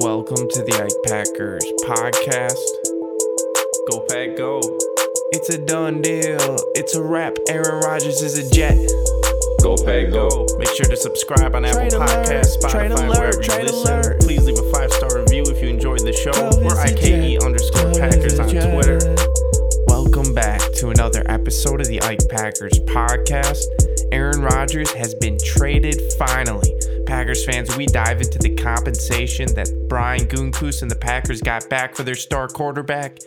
Welcome to the Ike Packers podcast. Go Pack Go. It's a done deal. It's a wrap. Aaron Rodgers is a Jet. Go Pack Go. Make sure to subscribe on Apple Trade alert, Podcasts, trade Spotify, alert, wherever you listen. alert. Please leave a five star review if you enjoyed the show. Twelve We're IKE underscore Packers on Jet. Twitter. Welcome back to another episode of the Ike Packers podcast. Aaron Rodgers has been traded finally. Packers fans, we dive into the compensation that Brian Gutekunst and the Packers got back for their star quarterback.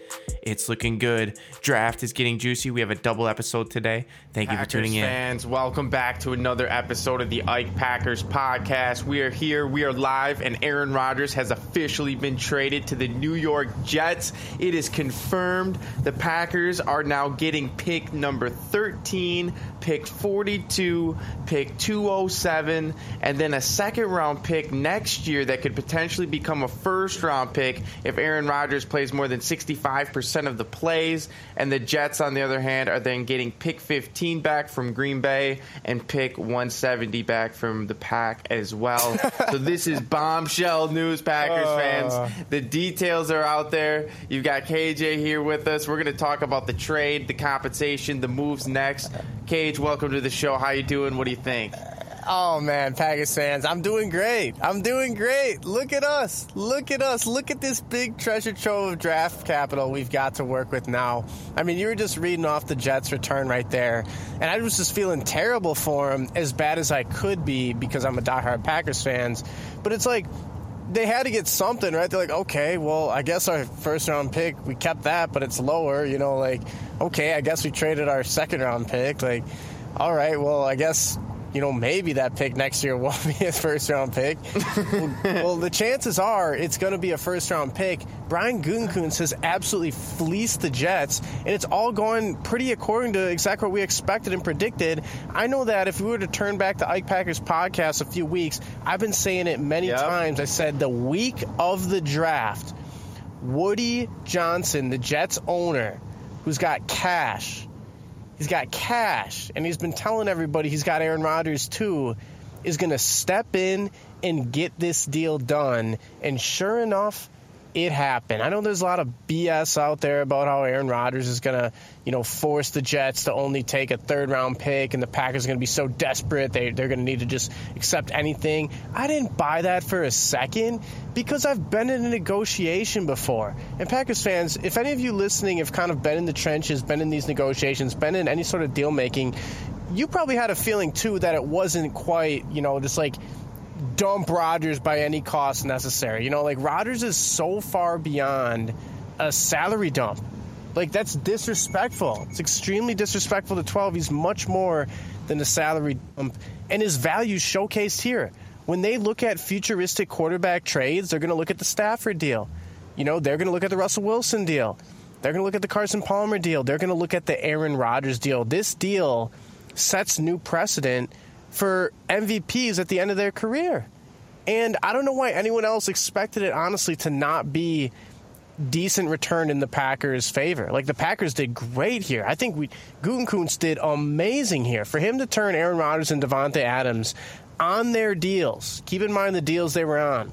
It's looking good. Draft is getting juicy. We have a double episode today. Thank you for tuning in. fans, welcome back to another episode of the Ike Packers podcast. We are here, we are live, and Aaron Rodgers has officially been traded to the New York Jets. It is confirmed the Packers are now getting pick number 13, pick 42, pick 207, and then a second round pick next year that could potentially become a first round pick if Aaron Rodgers plays more than 65% of the plays. And the Jets, on the other hand, are then getting pick 15 back from Green Bay and pick 170 back from the Pack as well. so this is bombshell news, Packers uh. fans. The details are out there. You've got KJ here with us. We're going to talk about the trade, the compensation, the moves next. Cage, welcome to the show. How you doing? What do you think? Oh man, Packers fans, I'm doing great. I'm doing great. Look at us. Look at us. Look at this big treasure trove of draft capital we've got to work with now. I mean, you were just reading off the Jets' return right there, and I was just feeling terrible for them as bad as I could be because I'm a diehard Packers fans. But it's like they had to get something, right? They're like, okay, well, I guess our first round pick, we kept that, but it's lower, you know, like, okay, I guess we traded our second round pick. Like, all right, well, I guess, you know, maybe that pick next year will be a first round pick. well, well, the chances are it's going to be a first round pick. Brian Gutekunst has absolutely fleeced the Jets, and it's all going pretty according to exactly what we expected and predicted. I know that if we were to turn back the Ike Packers podcast a few weeks, I've been saying it many Yep. times. I said the week of the draft, Woody Johnson, the Jets owner, who's got cash, he's got cash, and he's been telling everybody he's got Aaron Rodgers too, is going to step in and get this deal done. And sure enough, it happened. I know there's a lot of BS out there about how Aaron Rodgers is going to, you know, force the Jets to only take a third round pick and the Packers are going to be so desperate they, they're going to need to just accept anything. I didn't buy that for a second because I've been in a negotiation before. And Packers fans, if any of you listening have kind of been in the trenches, been in these negotiations, been in any sort of deal making, you probably had a feeling too that it wasn't quite, you know, just like dump Rodgers by any cost necessary. You know, like Rodgers is so far beyond a salary dump. Like that's disrespectful. It's extremely disrespectful to 12. He's much more than a salary dump and his value showcased here. When they look at futuristic quarterback trades, they're going to look at the Stafford deal. You know, they're going to look at the Russell Wilson deal. They're going to look at the Carson Palmer deal. They're going to look at the Aaron Rodgers deal. This deal sets new precedent for MVPs at the end of their career. And I don't know why anyone else expected it, honestly, to not be decent return in the Packers' favor. Like the Packers did great here. I think we Gutekunst did amazing here. For him to turn Aaron Rodgers and Davante Adams on their deals. Keep in mind the deals they were on,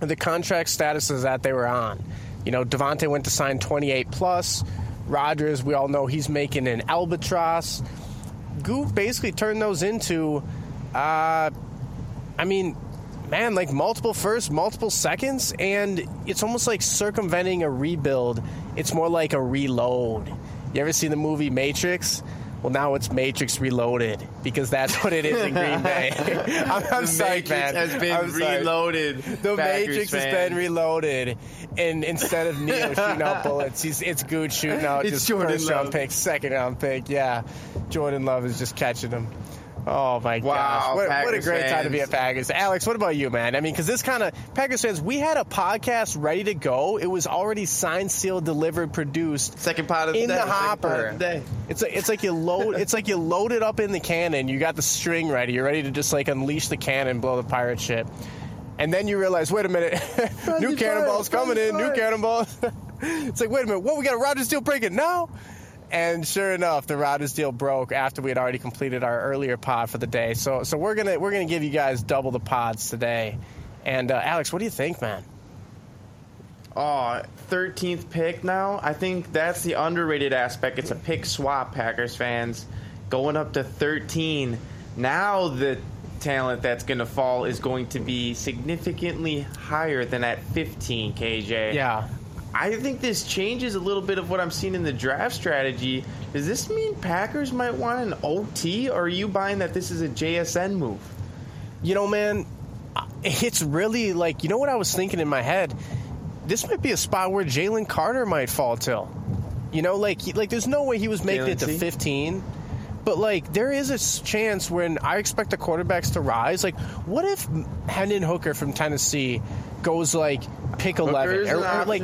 the contract statuses that they were on. You know, Davante went to sign 28 plus. Rodgers, we all know he's making an albatross. Goop basically turned those into, uh, I mean, man, like multiple firsts, multiple seconds, and it's almost like circumventing a rebuild. It's more like a reload. You ever seen the movie Matrix? Well, now it's Matrix Reloaded because that's what it is in Green Bay. I'm, I'm Matrix man. has been I'm reloaded. The Packers Matrix has been reloaded, and instead of Neo shooting out bullets, he's it's Good shooting out It's just Jordan first round pick, second round pick. Yeah, Jordan Love is just catching them. Oh my Wow, gosh! What, what a great time to be a fans. Packers. Alex, what about you, man? I mean, because this kind of Packers fans, we had a podcast ready to go. It was already signed, sealed, delivered, produced Second pot of the in day. the hopper. the day. It's like it's like you load it's like you load it up in the cannon. You got the string ready. You're ready to just like unleash the cannon, blow the pirate ship. And then you realize, wait a minute, new cannonballs coming in, new cannonballs. it's like, wait a minute, what? We got a Rodgers deal breaking now? And sure enough, the Rodgers deal broke after we had already completed our earlier pod for the day. So, so we're gonna we're gonna give you guys double the pods today. And uh, Alex, what do you think, man? Oh, 13th pick now. I think that's the underrated aspect. It's a pick swap, Packers fans. Going up to 13. Now the talent that's going to fall is going to be significantly higher than at 15, KJ. Yeah. I think this changes a little bit of what I'm seeing in the draft strategy. Does this mean Packers might want an OT, or are you buying that this is a JSN move? You know, man, it's really like, you know what I was thinking in my head? This might be a spot where Jalen Carter might fall to. You know, like, like there's no way he was making Jalen it to T? 15. But like, there is a chance when I expect the quarterbacks to rise. Like, what if Hendon Hooker from Tennessee goes like pick 11, Hooker's or, or, like.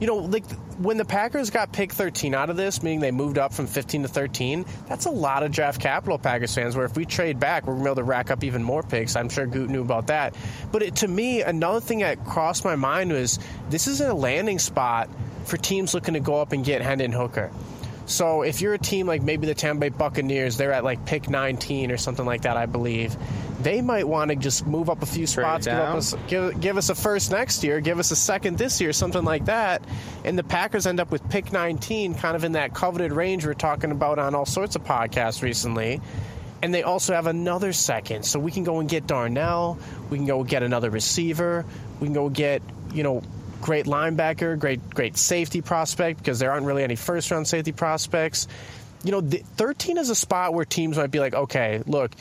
You know, like when the Packers got pick 13 out of this, meaning they moved up from 15 to 13, that's a lot of draft capital, Packers fans. Where if we trade back, we're going to be able to rack up even more picks. I'm sure Goot knew about that. But it, to me, another thing that crossed my mind was this is a landing spot for teams looking to go up and get Hendon Hooker. So if you're a team like maybe the Tampa Bay Buccaneers, they're at like pick 19 or something like that, I believe. They might want to just move up a few spots, give, us, give, give us a first next year, give us a second this year, something like that. And the Packers end up with pick 19, kind of in that coveted range we're talking about on all sorts of podcasts recently. And they also have another second. So we can go and get Darnell. We can go get another receiver. We can go get, you know, great linebacker, great great safety prospect because there aren't really any first round safety prospects. You know, the, 13 is a spot where teams might be like, okay, look,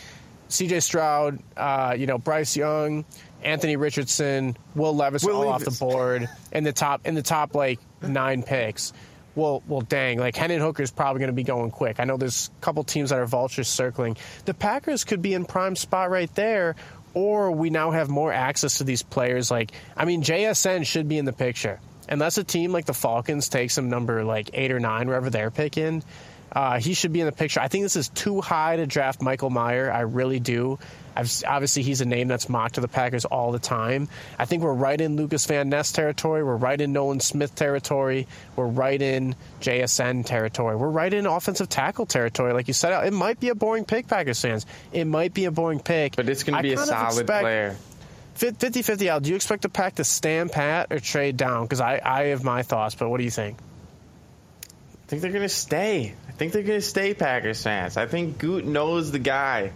CJ Stroud, uh, you know, Bryce Young, Anthony Richardson, Will Levis Will all off the board in the top in the top like nine picks. Well, well, dang! Like Hendon Hooker is probably going to be going quick. I know there's a couple teams that are vultures circling. The Packers could be in prime spot right there, or we now have more access to these players. Like, I mean, JSN should be in the picture, unless a team like the Falcons takes him number like eight or nine, wherever they're picking. Uh, he should be in the picture. I think this is too high to draft Michael Mayer. I really do. I've, obviously, he's a name that's mocked to the Packers all the time. I think we're right in Lucas Van Ness territory. We're right in Nolan Smith territory. We're right in JSN territory. We're right in offensive tackle territory. Like you said, it might be a boring pick, Packers fans. It might be a boring pick. But it's going to be a solid expect- player. 50 50 Al, do you expect the pack to stand pat or trade down? Because I, I have my thoughts, but what do you think? I think they're going to stay. I think they're going to stay Packers fans. I think Goot knows the guy.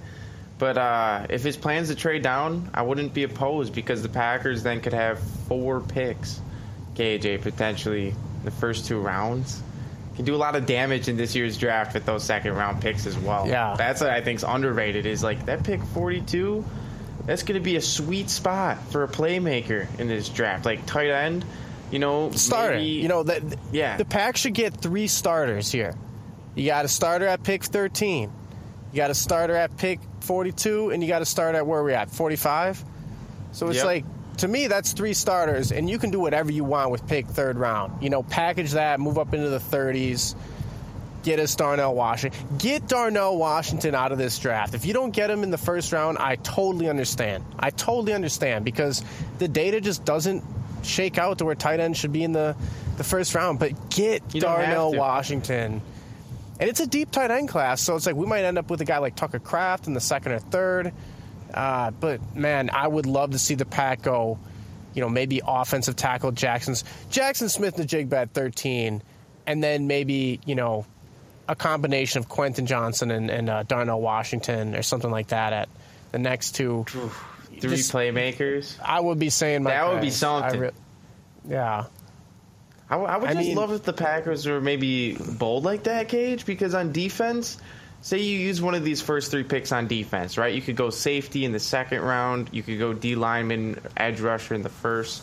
But uh, if his plans to trade down, I wouldn't be opposed because the Packers then could have four picks, KJ, potentially the first two rounds. Can do a lot of damage in this year's draft with those second round picks as well. Yeah. That's what I think is underrated is like that pick 42, that's going to be a sweet spot for a playmaker in this draft. Like tight end, you know, starter. maybe- You know that Yeah. the pack should get three starters here. You got a starter at pick 13. You got a starter at pick 42 and you got a starter at where we're at 45. So it's Yep. like to me that's three starters and you can do whatever you want with pick third round. You know, package that, move up into the 30s. Get us Darnell Washington. Get Darnell Washington out of this draft. If you don't get him in the first round, I totally understand. I totally understand because the data just doesn't shake out to where tight end should be in the, the first round. But get Darnell to. Washington. And it's a deep tight end class, so it's like we might end up with a guy like Tucker Kraft in the second or third. Uh, but man, I would love to see the pack go. You know, maybe offensive tackle Jackson's Jaxon Smith-Njigba at 13, and then maybe you know a combination of Quentin Johnston and, and uh, Darnell Washington or something like that at the next two. three Just- playmakers. I would be saying my That would be something. Re- yeah. I, w- I would I just mean- love if the Packers were maybe bold like that, Cage, because on defense, say you use one of these first three picks on defense, right? You could go safety in the second round, you could go D lineman, edge rusher in the first.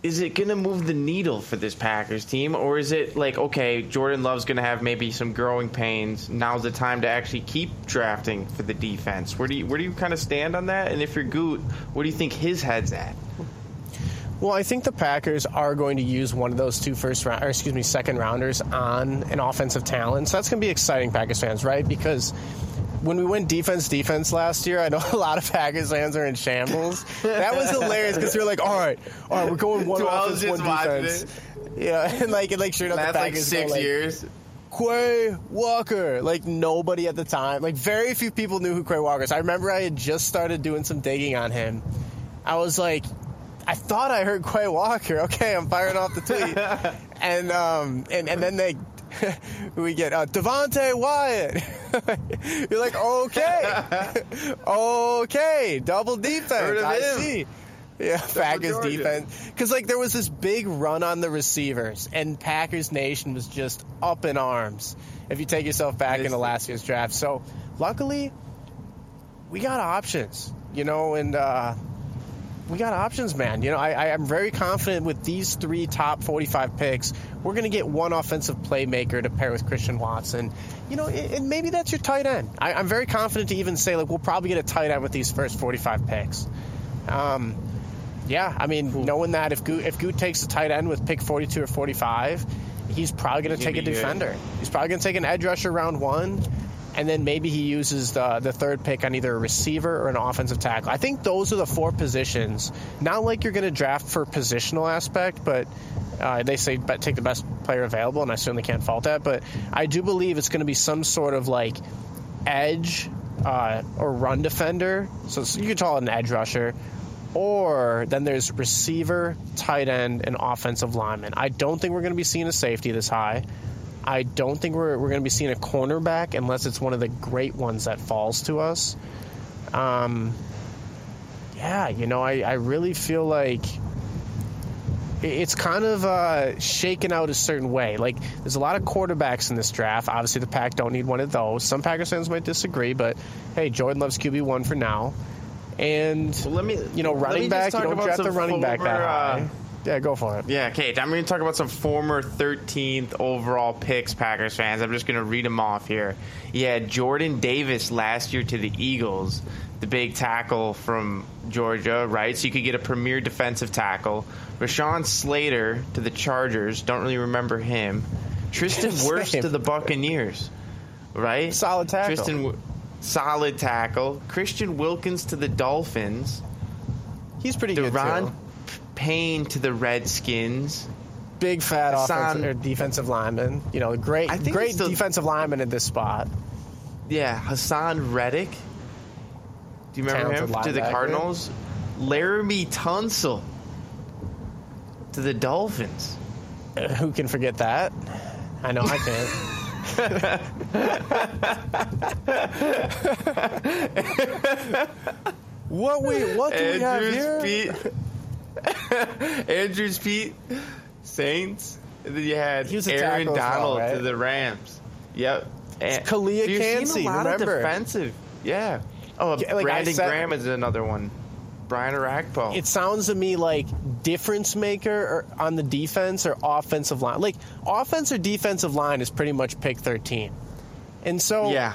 Is it going to move the needle for this Packers team, or is it like, okay, Jordan Love's going to have maybe some growing pains? Now's the time to actually keep drafting for the defense. Where do you where do you kind of stand on that? And if you're Goot, where do you think his head's at? Well, I think the Packers are going to use one of those two first round, or excuse me, second rounders on an offensive talent. So that's going to be exciting, Packers fans, right? Because when we went defense defense last year, I know a lot of Packers fans are in shambles. That was hilarious because we were like, all right, all right, we're going one Dude, I was offense, one defense. Yeah, and like, and like, sure enough, the Last like six go, like, years. Quay Walker. Like nobody at the time, like very few people knew who Quay Walker is. I remember I had just started doing some digging on him. I was like, I thought I heard Quay Walker. Okay, I'm firing off the tweet, and um, and and then they. we get uh, Devonte Wyatt. You're like, okay, okay, double defense. I him. see. Yeah, Packers Georgia. defense. Because like there was this big run on the receivers, and Packers Nation was just up in arms. If you take yourself back into last year's draft, so luckily we got options, you know, and uh, we got options, man. You know, I, I am very confident with these three top 45 picks, we're going to get one offensive playmaker to pair with Christian Watson. You know, and maybe that's your tight end. I, I'm very confident to even say like we'll probably get a tight end with these first 45 picks. Um, yeah, I mean, knowing that if Goot, if Goot takes a tight end with pick 42 or 45, he's probably going to take a be good. defender. He's probably going to take an edge rusher round one, and then maybe he uses the the third pick on either a receiver or an offensive tackle. I think those are the four positions. Not like you're going to draft for positional aspect, but uh, they say but take the best player available, and I certainly can't fault that. But I do believe it's going to be some sort of like edge uh, or run defender. So you could call it an edge rusher. Or then there's receiver, tight end, and offensive lineman. I don't think we're going to be seeing a safety this high. I don't think we're, we're going to be seeing a cornerback unless it's one of the great ones that falls to us. Um, yeah, you know, I, I really feel like it's kind of uh, shaken out a certain way. Like, there's a lot of quarterbacks in this draft. Obviously, the Pack don't need one of those. Some Packers fans might disagree, but hey, Jordan loves QB one for now. And Well, let me, you know, running back, you don't draft some running back that uh, high. Yeah, go for it. Yeah, Kate, I'm going to talk about some former 13th overall picks, Packers fans. I'm just going to read them off here. Yeah, Jordan Davis last year to the Eagles, the big tackle from Georgia, right? So you could get a premier defensive tackle. Rashawn Slater to the Chargers. Don't really remember him. Tristan Wirfs to the Buccaneers, right? Solid tackle. Tristan, solid tackle. Christian Wilkins to the Dolphins. He's pretty good too. Payne to the Redskins. Big fat Haason- offensive or defensive lineman. You know, great, I think great it's the- defensive lineman in this spot. Yeah, Haason Reddick. Do you remember him? To the. Cardinals. Laremy Tunsil to the Dolphins. Uh, Who can forget that? I know I can't. what we what do we have Andrus here? Peat. Andrus Peat. Saints. And then you had He was a Aaron as well, Donald right? to the Rams. Yep. And, Kalia so Cansey, a lot remember? of defensive. Yeah. Oh, Yeah, like Brandon said- Graham is another one. Brian Orakpo. It sounds to me like difference maker or on the defense or offensive line. Like offense or defensive line is pretty much pick 13. And so yeah.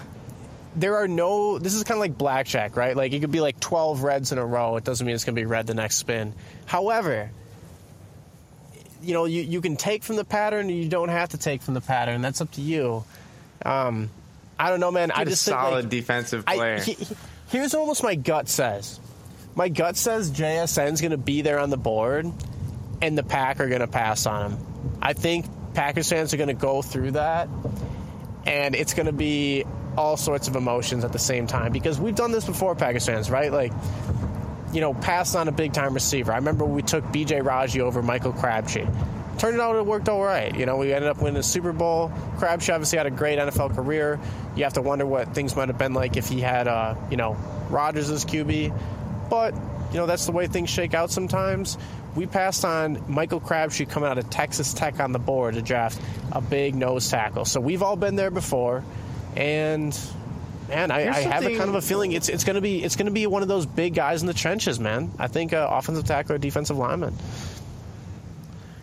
There are no this is kind of like blackjack right? Like it could be like 12 reds in a row. It doesn't mean it's going to be red the next spin. However you know you, you can take from the pattern you don't have to take from the pattern. That's up to you. Um, i don't know man. I Get a just think, solid like, defensive I- player. he- he- here's almost my gut says. My gut says jsn's going to be there on the board and the pack are going to pass on him. I think packers fans are going to go through that and it's going to be all sorts of emotions at the same time because we've done this before, Packers fans, right? Like, you know, passed on a big time receiver. I remember we took B.J. Raji over Michael Crabtree. Turned out it worked all right. You know, we ended up winning the Super Bowl. Crabtree obviously had a great NFL career. You have to wonder what things might have been like if he had, uh, you know, Rodgers as QB. But, you know, that's the way things shake out sometimes. We passed on Michael Crabtree coming out of Texas Tech on the board to draft a big nose tackle. So we've all been there before. And man, I, I have a kind of a feeling it's it's going to be it's going to be one of those big guys in the trenches, man. I think uh, offensive tackle or defensive lineman.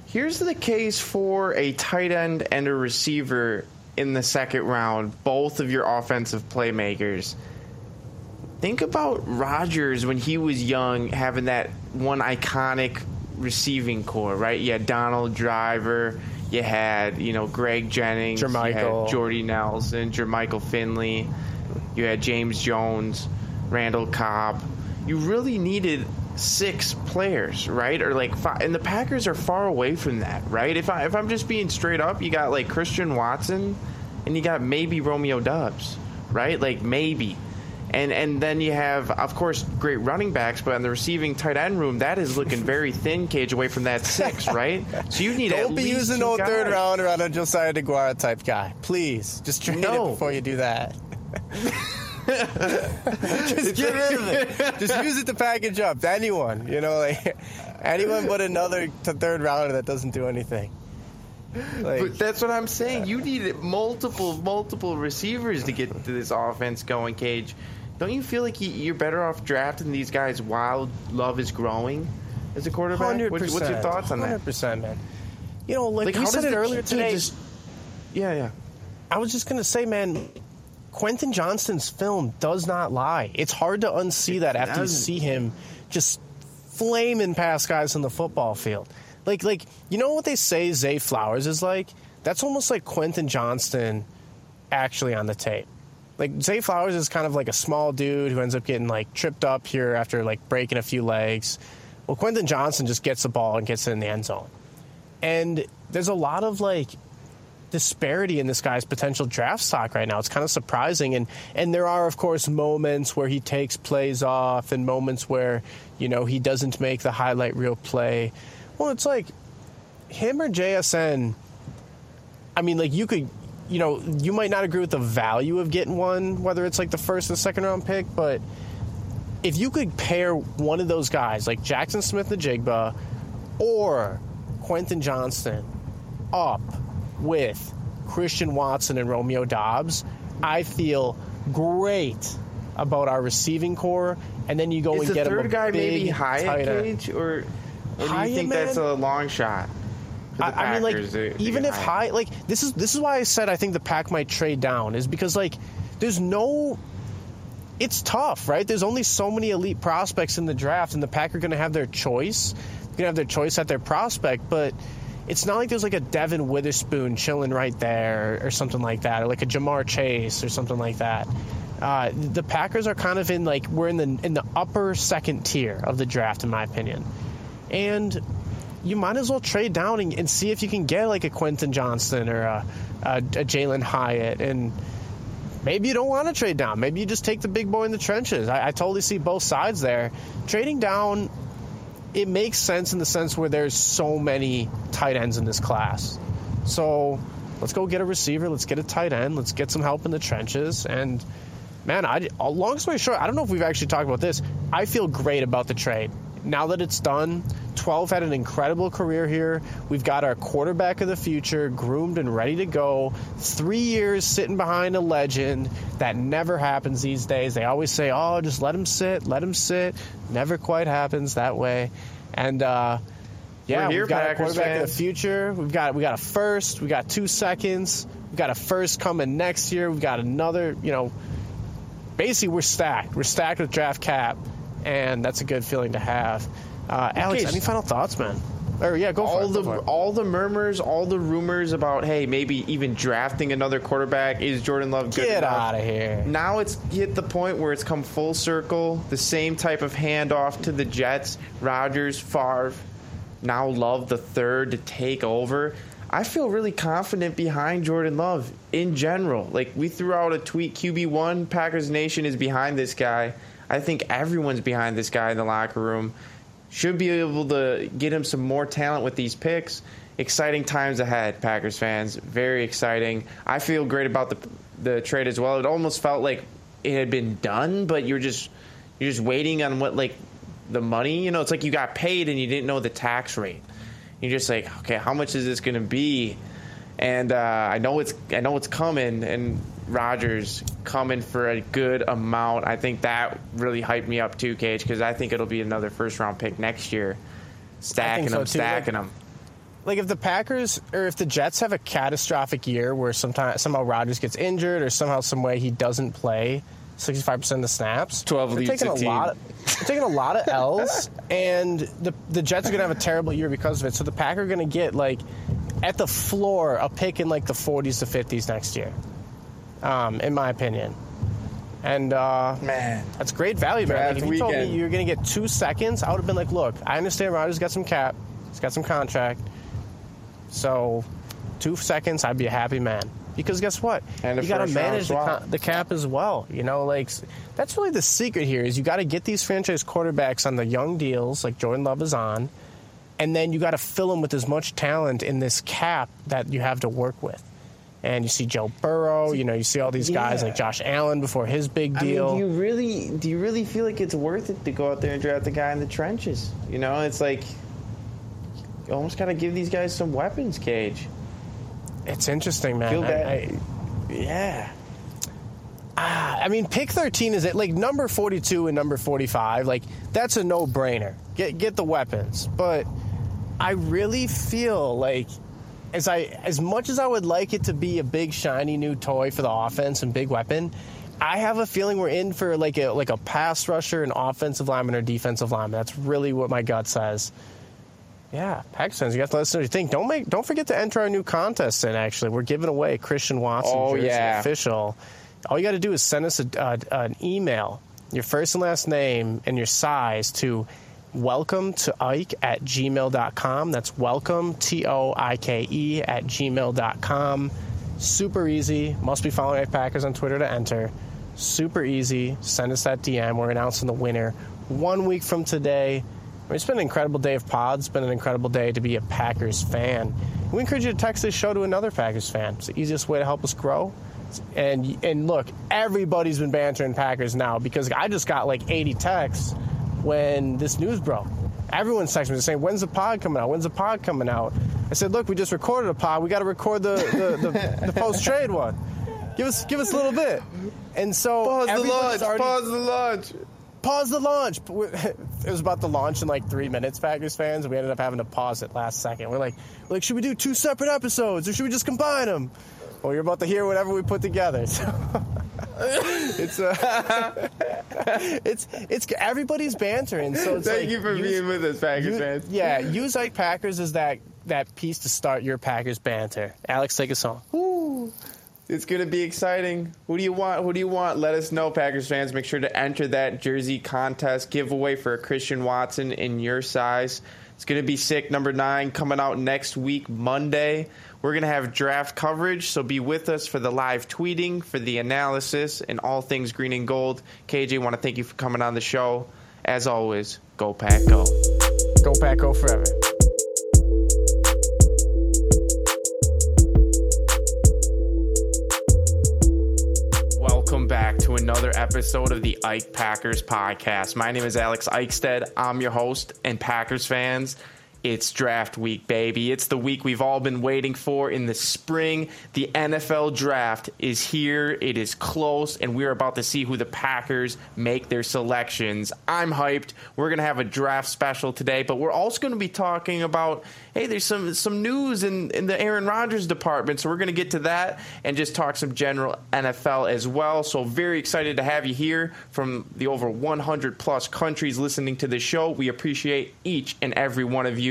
Here's the case for a tight end and a receiver in the second round, both of your offensive playmakers. Think about Rodgers when he was young, having that one iconic receiving core, right? You had Donald Driver, you had, you know, Greg Jennings, you Jermichael. had Jordy Nelson, Jermichael Finley, you had James Jones, Randall Cobb. You really needed six players, right? Or like five, and the Packers are far away from that, right? If I if I'm just being straight up, you got like Christian Watson and you got maybe Romeo Doubs, right? Like maybe. And and then you have, of course, great running backs, but on the receiving tight end room, that is looking very thin, Cage, away from that six, right? So you need Don't be using no third rounder on a Josiah DeGuara type guy. Please, just trade No. it before you do that. just get rid of it. Just use it to package up anyone. You know, like anyone but another third rounder that doesn't do anything. Like, But that's what I'm saying. You need multiple, multiple receivers to get this offense going, Cage. Don't you feel like you- you're better off drafting these guys while Love is growing as a quarterback? Hundred What's, percent. what's your thoughts on that? Hundred percent, man. You know, like, Like, we said it earlier today. just- Yeah, yeah. I was just gonna say, man, Quentin Johnston's film does not lie. It's hard to unsee that after you doesn't. see him just flaming past guys on the football field. Like, like you know what they say Zay Flowers is like? That's almost like Quentin Johnston actually on the tape. Like Zay Flowers is kind of like a small dude who ends up getting like tripped up here after like breaking a few legs. Well, Quentin Johnston just gets the ball and gets it in the end zone. And there's a lot of like disparity in this guy's potential draft stock right now. It's kind of surprising, and and there are of course moments where he takes plays off, and moments where you know he doesn't make the highlight reel play. Well, it's like him or JSN. I mean, like you could, you know, you might not agree with the value of getting one, whether it's like the first or second round pick, but if you could pair one of those guys, like Jaxon Smith-Njigba or Quentin Johnston, up with Christian Watson and Romeo Doubs, I feel great about our receiving core. And then you go Is and the get him a third guy big maybe tight Hyatt end. Cage, or, or do you Hyatt, think that's a long shot? I, I mean, like to- to even if Hyatt? high, like this is this is why I said I think the pack might trade down is because like there's no. It's tough, right? There's only so many elite prospects in the draft, and the pack are going to have their choice. They're going to have their choice at their prospect, but it's not like there's like a Devon Witherspoon chilling right there or something like that, or like a Ja'Marr Chase or something like that. Uh, the Packers are kind of in like we're in the in the upper second tier of the draft, in my opinion, and you might as well trade down and, and see if you can get like a Quentin Johnston or a, a, a Jalin Hyatt. And maybe you don't want to trade down. Maybe you just take the big boy in the trenches. I, I totally see both sides there. Trading down, it makes sense in the sense where there's so many tight ends in this class. So let's go get a receiver. Let's get a tight end. Let's get some help in the trenches. And man, I, long story short, I don't know if we've actually talked about this. I feel great about the trade. Now that it's done, 12 had an incredible career here. We've got our quarterback of the future groomed and ready to go. Three years sitting behind a legend. That never happens these days. They always say, oh, just let him sit, let him sit. Never quite happens that way. And, uh, yeah, We're here, we've got a Packers quarterback of the future. We've got we got a first. We got two seconds. We've got a first coming next year. We've got another. You know, basically we're stacked. We're stacked with draft cap, and that's a good feeling to have. Uh, Alex, any final thoughts, man? Or yeah, go for all it. the go all the murmurs, all the rumors about hey, maybe even drafting another quarterback is Jordan Love good Get enough? out of here. Now it's hit the point where it's come full circle. The same type of handoff to the Jets, Rodgers, Favre, now Love the third to take over. I feel really confident behind Jordan Love in general. Like we threw out a tweet, QB one, Packers Nation is behind this guy. I think everyone's behind this guy in the locker room. Should be able to get him some more talent with these picks. Exciting times ahead, Packers fans. Very exciting. I feel great about the the trade as well. It almost felt like it had been done, but you're just you're just waiting on what like the money. You know, it's like you got paid and you didn't know the tax rate. You're just like, okay, how much is this going to be? And uh, I know it's I know it's coming, and Rodgers coming for a good amount. I think that really hyped me up too, Cage, because I think it'll be another first round pick next year. Stacking so, them, too. stacking them. Like if the Packers or if the Jets have a catastrophic year where sometimes somehow Rodgers gets injured or somehow some way he doesn't play 65% of the snaps, 12 they're leads taking a a team. lot of, they're taking a lot of L's and the the Jets are going to have a terrible year because of it. So the Packers are going to get like at the floor a pick in like the 40s to 50s next year. Um, in my opinion. And uh, Man, that's great value, man. Like, if you told me you're going to get two seconds, I would have been like, look, I understand Rodgers got some cap, he's got some contract. So, two seconds, I'd be a happy man. Because guess what? You got to manage the, the cap as well. You know, like that's really the secret here is you got to get these franchise quarterbacks on the young deals, like Jordan Love is on, and then you got to fill them with as much talent in this cap that you have to work with. And you see Joe Burrow, you know, you see all these guys Yeah. like Josh Allen before his big I mean, deal. do you really do you really feel like it's worth it to go out there and draft the guy in the trenches? You know, it's like you almost got to give these guys some weapons, Cage. it's interesting, man. I-. I- Yeah. Ah, I mean, pick 13 is it like number 42 and number 45? Like that's a no-brainer. Get get the weapons. But I really feel like as I as much as I would like it to be a big shiny new toy for the offense and big weapon, I have a feeling we're in for like a like a pass rusher, an offensive lineman or defensive lineman. That's really what my gut says. Yeah, Packers fans, you have to let us know what you think. Don't make don't forget to enter our new contest in actually. We're giving away Christian Watson Oh, jersey yeah. official. All you got to do is send us a, uh, an email, your first and last name and your size to welcome to Ike at gmail.com. That's welcome, T O I K E, at gmail.com. Super easy. Must be following Ike Packers on Twitter to enter. Super easy. Send us that DM. We're announcing the winner one week from today. I mean, It's been an incredible day of pods. It's been an incredible day to be a Packers fan. We encourage you to text this show to another Packers fan. It's the easiest way to help us grow. And and look, everybody's been bantering Packers now because I just got like 80 texts when this news broke. Everyone's texting me saying, "When's the pod coming out? When's the pod coming out?" I said, "Look, we just recorded a pod. We got to record the the, the, the post trade one. Give us give us a little bit." And so Pause the launch. already- Pause the launch. pause the launch. It was about to launch in like three minutes, Packers fans, we ended up having to pause it last second. We're like, we're like, should we do two separate episodes or should we just combine them? Well, you're about to hear whatever we put together. So it's uh, it's it's everybody's bantering. So it's Thank like, you for use- being with us, Packers you- fans. yeah, use like Packers as that that piece to start your Packers banter. Alex, take us home. It's gonna be exciting. Who do you want? Who do you want? Let us know, Packers fans. Make sure to enter that jersey contest giveaway for a Christian Watson in your size. It's gonna be sick. Number nine coming out next week, Monday. We're gonna have draft coverage, so be with us for the live tweeting, for the analysis, and all things green and gold. KJ, want to thank you for coming on the show. As always, go pack, go. Go Pack, go forever. Welcome back to another episode of the Ike Packers podcast. My name is Alex Eichstead. I'm your host, and Packers fans, it's draft week, baby. It's the week we've all been waiting for in the spring. The NFL draft is here, it is close, and we're about to see who the Packers make their selections. I'm hyped. We're going to have a draft special today, but we're also going to be talking about hey, there's some some news in, in the Aaron Rodgers department, so we're going to get to that and just talk some general NFL as well. So very excited to have you here from the over 100 plus countries listening to the show. We appreciate each and every one of you.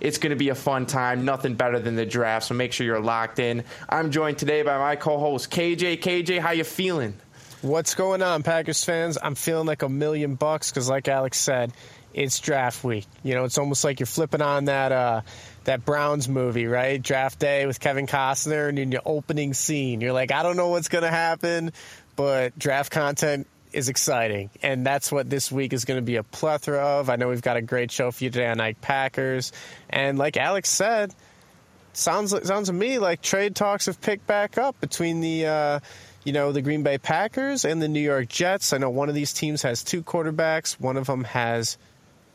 It's going to be a fun time. Nothing better than the draft. So make sure you're locked in. I'm joined today by my co-host KJ. KJ, how you feeling? What's going on, Packers fans? I'm feeling like a million bucks because, like Alex said, it's draft week. You know, it's almost like you're flipping on that uh, that Browns movie, right? Draft day with Kevin Costner, and in your opening scene, you're like, I don't know what's going to happen, but draft content is exciting, and that's what this week is going to be a plethora of. I know we've got a great show for you today on Nike Packers, and like Alex said, sounds sounds to me like trade talks have picked back up between the uh, you know the Green Bay Packers and the New York Jets. I know one of these teams has two quarterbacks. One of them has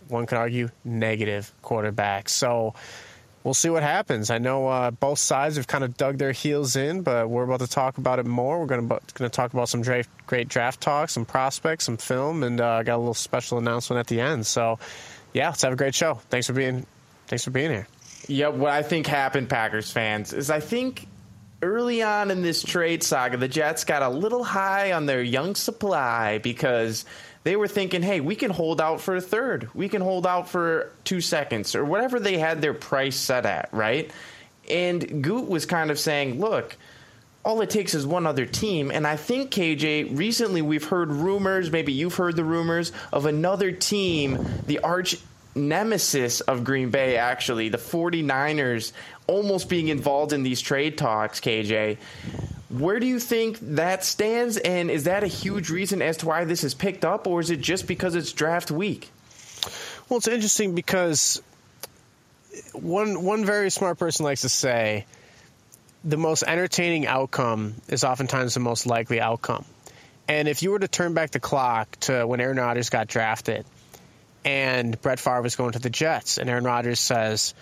one could argue negative quarterbacks. So we'll see what happens. I know uh, both sides have kind of dug their heels in, but we're about to talk about it more. We're going to talk about some dra- great draft talk, some prospects, some film, and uh, got a little special announcement at the end. So yeah, let's have a great show. Thanks for being thanks for being here. Yeah, what I think happened, Packers fans, is I think early on in this trade saga, the Jets got a little high on their young supply because they were thinking, hey, we can hold out for a third. We can hold out for two seconds or whatever they had their price set at, right? And Goot was kind of saying, look, all it takes is one other team. And I think, KJ, recently we've heard rumors, maybe you've heard the rumors, of another team, the arch nemesis of Green Bay, actually, the 49ers, almost being involved in these trade talks, KJ. Where do you think that stands? And is that a huge reason as to why this is picked up, or is it just because it's draft week? Well, it's interesting because one one very smart person likes to say the most entertaining outcome is oftentimes the most likely outcome. And if you were to turn back the clock to when Aaron Rodgers got drafted and Brett Favre was going to the Jets, and Aaron Rodgers says,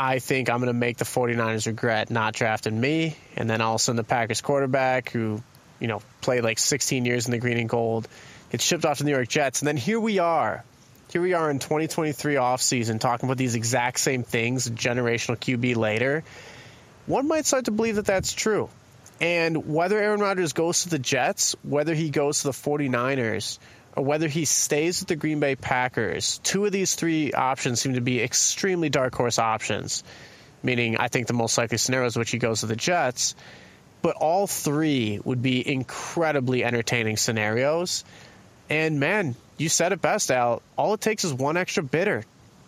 I think I'm going to make the 49ers regret not drafting me. And then all of a sudden, the Packers quarterback, who, you know, played like 16 years in the green and gold, gets shipped off to the New York Jets. And then here we are. Here we are in 2023 offseason talking about these exact same things, generational QB later. One might start to believe that that's true. And whether Aaron Rodgers goes to the Jets, whether he goes to the 49ers, or whether he stays with the Green Bay Packers, two of these three options seem to be extremely dark horse options. Meaning, I think the most likely scenario is which he goes to the Jets. But all three would be incredibly entertaining scenarios. And man, you said it best, Al. All it takes is one extra bidder.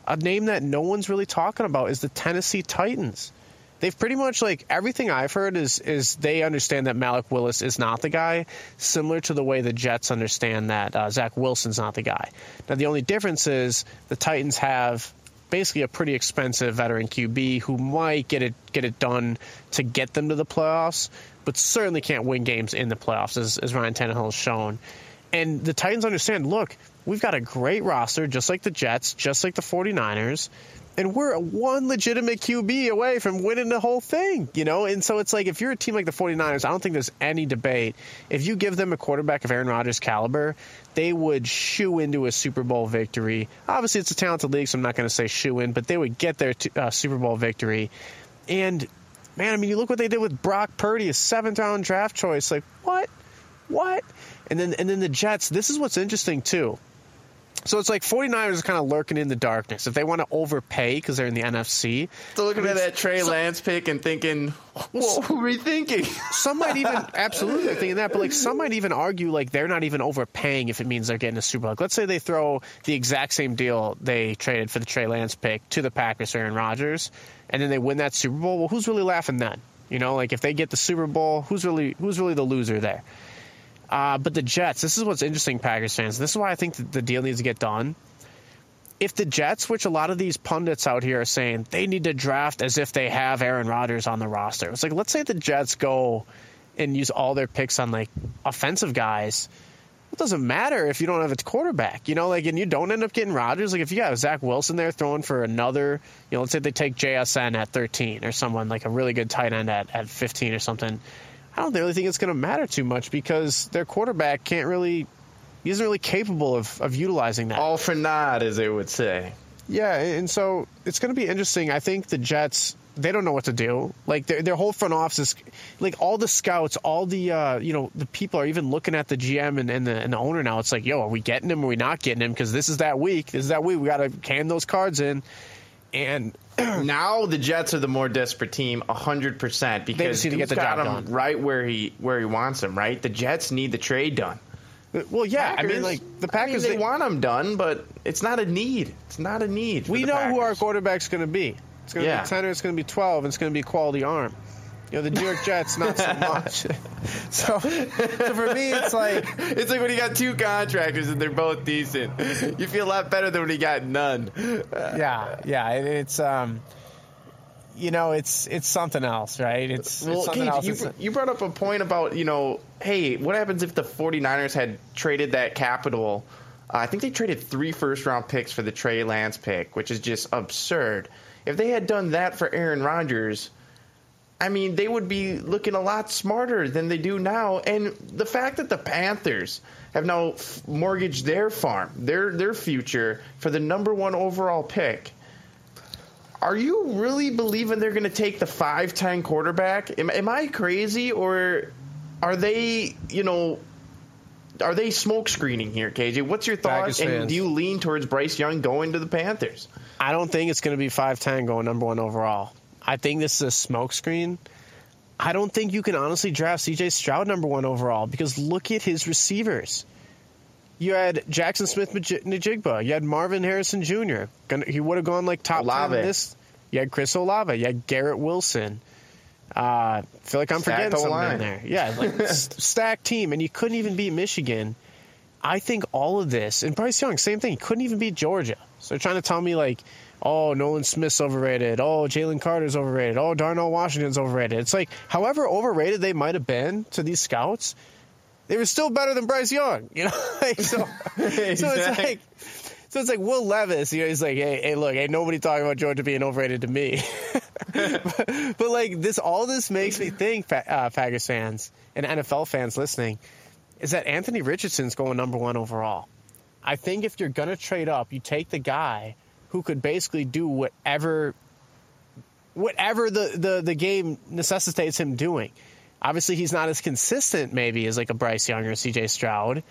A name that no one's really talking about is the Tennessee Titans they've pretty much like everything I've heard is is they understand that Malik Willis is not the guy, similar to the way the Jets understand that uh, Zach Wilson's not the guy. Now the only difference is the Titans have basically a pretty expensive veteran QB who might get it get it done to get them to the playoffs, but certainly can't win games in the playoffs, as, as Ryan Tannehill has shown. And the Titans understand, look, we've got a great roster, just like the Jets, just like the 49ers and we're one legitimate QB away from winning the whole thing, you know? And so it's like if you're a team like the 49ers, I don't think there's any debate. If you give them a quarterback of Aaron Rodgers' caliber, they would shoe into a Super Bowl victory. Obviously, it's a talented league, so I'm not going to say shoe in, but they would get their uh, Super Bowl victory. And man, I mean, you look what they did with Brock Purdy, a seventh round draft choice. Like, what? What? And then, and then the Jets, this is what's interesting too so it's like 49ers are kind of lurking in the darkness. If they want to overpay because they're in the NFC. So looking at that Trey so, Lance pick and thinking, what were we thinking? Some might even, absolutely thinking that, but like some might even argue like they're not even overpaying if it means they're getting a Super Bowl. Like, let's say they throw the exact same deal they traded for the Trey Lance pick to the Packers, or Aaron Rodgers, and then they win that Super Bowl. Well, who's really laughing then? You know, like if they get the Super Bowl, who's really who's really the loser there? Uh, but the Jets, this is what's interesting, Packers fans. This is why I think the deal needs to get done. If the Jets, which a lot of these pundits out here are saying, they need to draft as if they have Aaron Rodgers on the roster. It's like, let's say the Jets go and use all their picks on like offensive guys. It doesn't matter if you don't have a quarterback, you know, like, and you don't end up getting Rodgers. Like, if you got Zach Wilson there throwing for another, you know, let's say they take JSN at 13 or someone like a really good tight end at, at 15 or something I don't really think it's going to matter too much because their quarterback can't really, he isn't really capable of, of utilizing that. All for naught, as they would say. Yeah, and so it's going to be interesting. I think the Jets, they don't know what to do. Like their, their whole front office is, like all the scouts, all the uh, you know the people are even looking at the GM and, and, the and the owner now. It's like, yo, are we getting him? Or are we not getting him? Because this is that week. This is that week. We got to hand those cards in. And now the Jets are the more desperate team, hundred percent, because he to get the got job him done. right where he where he wants him. Right, the Jets need the trade done. Well, yeah, Packers, I mean, like the Packers, I mean, they, they, want them done, but it's not a need. It's not a need. we know Packers. who our quarterback's going to be. It's going to Yeah. be ten or it's going to be twelve. and It's going to be quality arm. You know, the New York Jets, not so much. so, so for me, it's like It's like when you got two contractors and they're both decent. You feel a lot better than when you got none. yeah, yeah. it- It's um, you know, it's it's something else, right? It's, Well, it's something Cage, else. you, It's- you brought up a point about, you know, hey, what happens if the 49ers had traded that capital? Uh, I think they traded three first round picks for the Trey Lance pick, which is just absurd. If they had done that for Aaron Rodgers, I mean, they would be looking a lot smarter than they do now. And the fact that the Panthers have now mortgaged their farm, their their future for the number one overall pick. Are you really believing they're going to take the 5'10 quarterback? Am, am I crazy or are they, you know, are they smoke screening here, KJ? What's your Packers thoughts? And fans. do you lean towards Bryce Young going to the Panthers? I don't think it's going to be five ten going number one overall. I think this is a smokescreen. I don't think you can honestly draft C.J. Stroud number one overall because look at his receivers. You had Jaxon Smith-Njigba. You had Marvin Harrison Jr. Gonna, he would have gone like top Olave. ten in this. You had Chris Olave. You had Garrett Wilson. Uh, I feel like I'm Stacked forgetting something in there. Yeah, like s- stacked team, and you couldn't even beat Michigan. I think all of this, and Bryce Young, same thing. Couldn't even beat Georgia. So they're trying to tell me like, oh, Nolan Smith's overrated. Oh, Jalen Carter's overrated. Oh, Darnell Washington's overrated. It's like, however overrated they might have been to these scouts, they were still better than Bryce Young. You know, like, so, so it's like. So it's like Will Levis, you know, he's like, hey, hey, look, ain't nobody talking about Georgia being overrated to me. but, but, like this, all this makes me think, uh, Packers fans and NFL fans listening, is that Anthony Richardson's going number one overall. I think if you're gonna trade up, you take the guy who could basically do whatever, whatever the the, the game necessitates him doing. Obviously, he's not as consistent, maybe, as like a Bryce Young or C.J. Stroud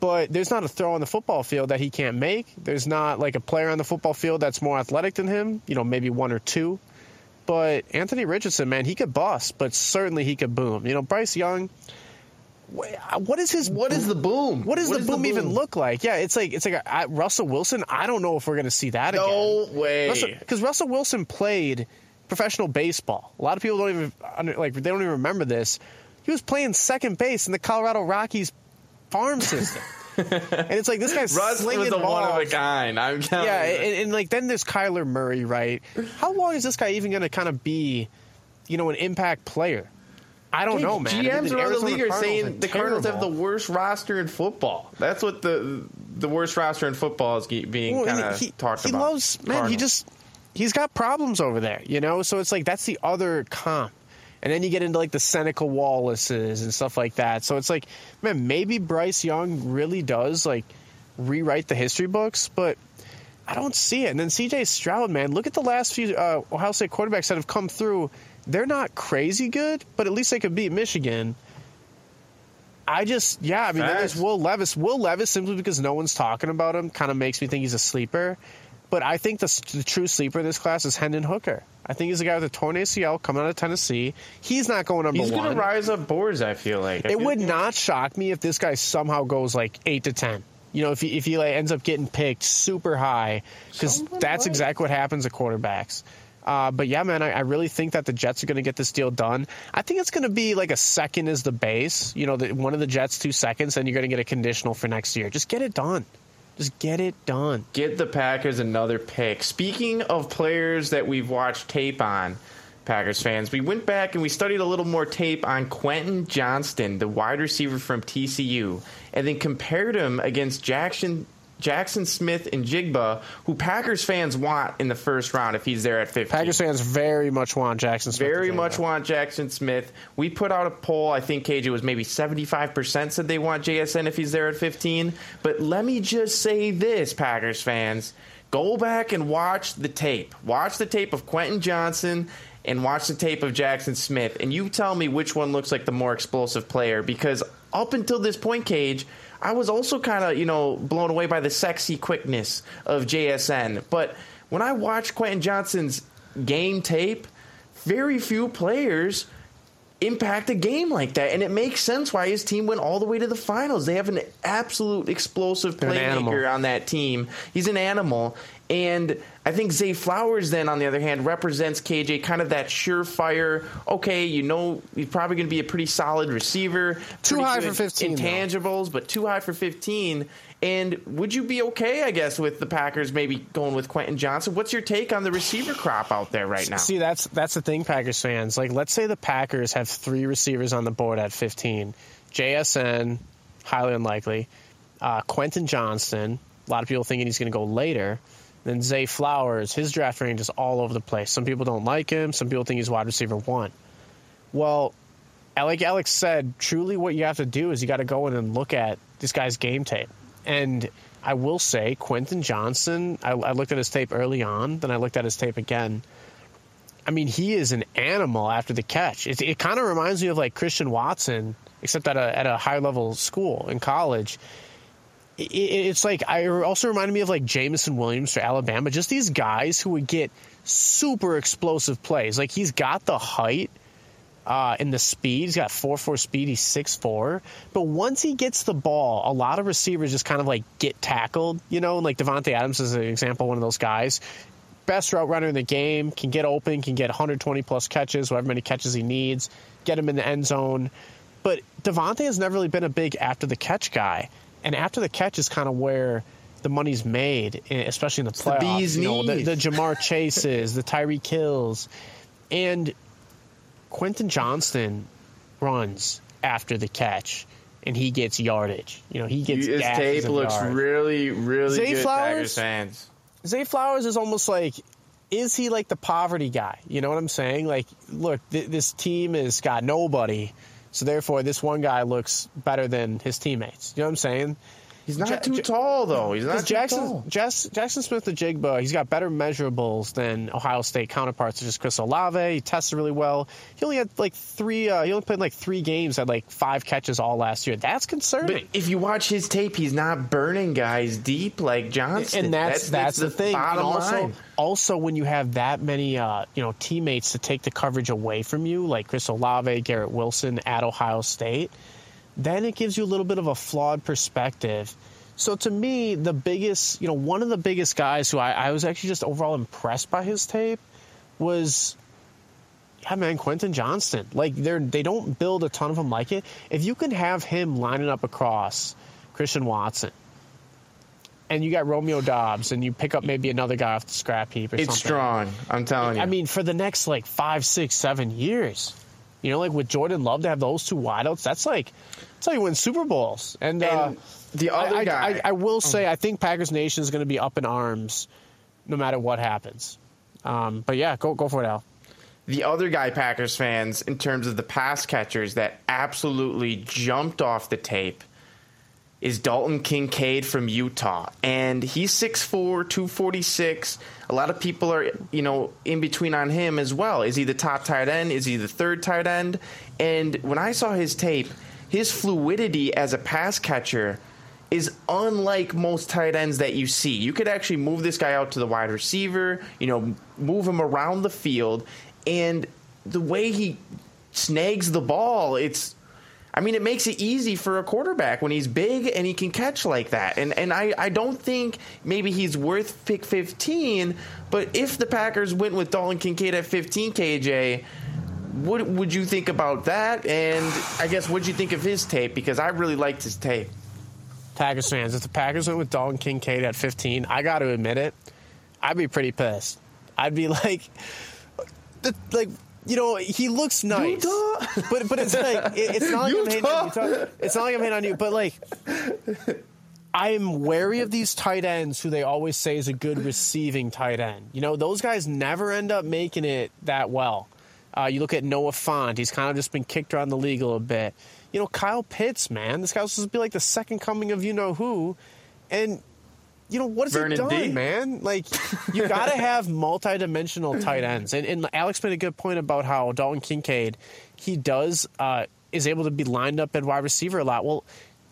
but there's not a throw on the football field that he can't make. There's not like a player on the football field that's more athletic than him, you know, maybe one or two. But Anthony Richardson, man, he could bust, but certainly he could boom. You know, Bryce Young, what is his What is the boom? what does the boom, even look like? Yeah, it's like it's like a, I, Russell Wilson. I don't know if we're going to see that No again. No way. Because Russell Wilson played professional baseball. A lot of people don't even under, like they don't even remember this. He was playing second base in the Colorado Rockies farm system, and it's like this guy's Russ slinging was a one of a balls. kind. I'm telling Yeah, you. and, and like then there's Kyler Murray, right? How long is this guy even going to kind of be, you know, an impact player? I don't know, man. GMs around the league are saying the Cardinals have the worst roster in football. That's what the the worst roster in football is being Well, kind of he, talked he about. loves man. He just he's got problems over there, you know. So it's like that's the other comp, and then you get into like the Seneca Wallaces and stuff like that. So it's like, man, maybe Bryce Young really does like rewrite the history books, but I don't see it. And then C.J. Stroud, man, look at the last few uh, Ohio State quarterbacks that have come through. They're not crazy good, but at least they could beat Michigan. I just, yeah, I mean, then there's Will Levis. Will Levis, simply because no one's talking about him, kind of makes me think he's a sleeper. But I think the, the true sleeper in this class is Hendon Hooker. I think he's a guy with a torn ACL coming out of Tennessee. He's not going number He's one. going to rise up boards. I feel like I It feel would like- not shock me if this guy somehow goes like eight to ten. You know, if he if he like ends up getting picked super high, because that's might. exactly what happens to quarterbacks. Uh, but yeah, man, I, I really think that the Jets are going to get this deal done. I think it's going to be like a second is the base. You know, the, one of the Jets two seconds, then you're going to get a conditional for next year. Just get it done. Just get it done. get the Packers another pick. Speaking of players that we've watched tape on, Packers fans, we went back and we studied a little more tape on Quentin Johnston, the wide receiver from TCU, and then compared him against Jaxon. Jaxon Smith-Njigba, who Packers fans want in the first round if he's there at 15. Packers fans very much want Jaxon Smith. Very much want Jaxon Smith. We put out a poll. I think KJ was maybe 75% said they want JSN if he's there at 15. But let me just say this, Packers fans. Go back and watch the tape. Watch the tape of Quentin Johnston and watch the tape of Jaxon Smith. And you tell me which one looks like the more explosive player. Because up until this point, Cage, I was also kind of, you know, blown away by the sexy quickness of JSN. But when I watched Quentin Johnston's game tape, very few players impact a game like that. And it makes sense why his team went all the way to the finals. They have an absolute explosive They're an playmaker on that team. He's an animal. And I think Zay Flowers, then, on the other hand, represents KJ kind of that surefire, okay, you know, he's probably going to be a pretty solid receiver. Too high for 15, though. Intangibles, but too high for 15. And would you be okay, I guess, with the Packers maybe going with Quentin Johnston? What's your take on the receiver crop out there right now? See, that's that's the thing, Packers fans. Like, let's say the Packers have three receivers on the board at 15. JSN, highly unlikely. Uh, Quentin Johnston. a lot of people thinking he's going to go later. Then Zay Flowers, his draft range is all over the place. Some people don't like him. Some people think he's wide receiver one. Well, like Alex said, truly what you have to do is you got to go in and look at this guy's game tape. And I will say, Quentin Johnston, I, I looked at his tape early on, then I looked at his tape again. I mean, he is an animal after the catch. It, it kind of reminds me of like Christian Watson, except at a at a high level school in college. It, it- it's like I also reminded me of like Jameson Williams for Alabama. Just these guys who would get super explosive plays. Like he's got the height uh, and the speed. He's got four four speed. He's six four. But once he gets the ball, a lot of receivers just kind of like get tackled. You know, and like Davante Adams is an example, one of those guys best route runner in the game, can get open, can get 120 plus catches, however many catches he needs, get him in the end zone. But Davante has never really been a big after the catch guy, and after the catch is kind of where the money's made, eh, especially in the playoffs. the bee's you know, the, knees. the Ja'Marr Chases, the Tyreek Hills, and Quentin Johnston runs after the catch, and he gets yardage. You know, he gets His gashes tape looks yards. really, really Zay good. Flowers? Fans. Zay Flowers is almost like, is he like the poverty guy? You know what I'm saying? Like, look, th- this team has got nobody, so therefore this one guy looks better than his teammates. You know what I'm saying? He's not Ja- too Ja- tall though. He's not Jaxon, tall. Jaxon, Jackson Smith the Jigba, he's got better measurables than Ohio State counterparts, such as Chris Olave. He tested really well. He only had like three. Uh, he only played like three games, had like five catches all last year. That's concerning. But if you watch his tape, he's not burning guys deep like Johnston. and that's that's, the, thing. Bottom and also, line. also when you have that many uh, you know teammates to take the coverage away from you, like Chris Olave, Garrett Wilson at Ohio State, then it gives you a little bit of a flawed perspective. So to me, the biggest, you know, one of the biggest guys who I, I was actually just overall impressed by his tape was yeah, man, Quentin Johnston. Like they're they don't build a ton of them like it. If you can have him lining up across Christian Watson, and you got Romeo Doubs, and you pick up maybe another guy off the scrap heap or It's something. strong. I'm telling you. I mean, for the next like five, six, seven years, you know, like with Jordan Love to have those two wideouts, that's like that's how you win Super Bowls. And, uh, the other I, I- guy- I, I will say, I think Packers Nation is going to be up in arms no matter what happens. Um, but yeah, go go for it, Al. the other guy, Packers fans, in terms of the pass catchers that absolutely jumped off the tape, is Dalton Kincaid from Utah. And he's 6'4, 246. A lot of people are, you know, in between on him as well. Is he the top tight end? Is he the third tight end? And when I saw his tape, his fluidity as a pass catcher is unlike most tight ends that you see. You could actually move this guy out to the wide receiver, you know, move him around the field, and the way he snags the ball, it's I mean, it makes it easy for a quarterback when he's big and he can catch like that. And and I, I don't think maybe he's worth pick 15, but if the Packers went with Dalton Kincaid at 15 KJ, what would you think about that? And I guess what'd you think of his tape? Because I really liked his tape. Packers fans, if the Packers went with Dalton Kincaid at 15, I got to admit it, I'd be pretty pissed. I'd be like, like you know, he looks nice, Utah? but but it's like it- it's not like I'm hating on Utah? Utah. It's not like I'm hating on you, but like. I'm wary of these tight ends who they always say is a good receiving tight end. You know, those guys never end up making it that well. Uh, you look at Noah Fant; he's kind of just been kicked around the league a little bit. You know, Kyle Pitts, man, this guy was supposed to be like the second coming of you know who, and you know what has Vernon he done, D. man? Like you got to have multi-dimensional tight ends, and, and Alex made a good point about how Dalton Kincaid, he does uh, is able to be lined up at wide receiver a lot. Well,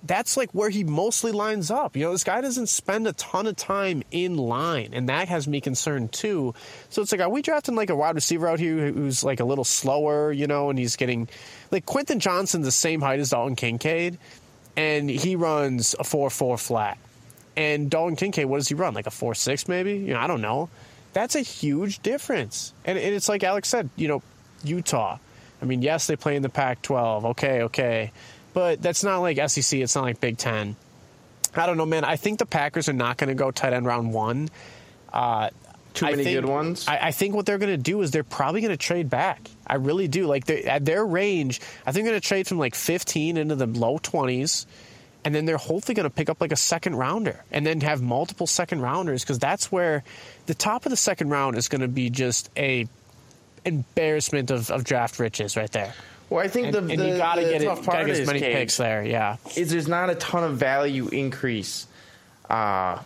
that's like where he mostly lines up. You know, this guy doesn't spend a ton of time in line, and that has me concerned too. So it's like, are we drafting like a wide receiver out here who's like a little slower, you know, and he's getting like Quentin Johnston's the same height as Dalton Kincaid, and he runs a four four flat. And Dalton Kincaid, what does he run? Like a four six maybe? You know, I don't know. That's a huge difference. And, and it's like Alex said, you know, Utah. I mean, yes, they play in the Pac 12. Okay, okay. But that's not like SEC. It's not like Big Ten. I don't know, man. I think the Packers are not going to go tight end round one. Uh, Too many think- good ones. I, I think what they're going to do is they're probably going to trade back. I really do. Like at their range, I think they're going to trade from like 15 into the low 20s, and then they're hopefully going to pick up like a second rounder, and then have multiple second rounders because that's where the top of the second round is going to be just a embarrassment of, of draft riches right there. Well, I think And, the, and the, you got to the get it. tough to part get is as many Cage, picks there. Yeah. is there's not a ton of value increase. Uh,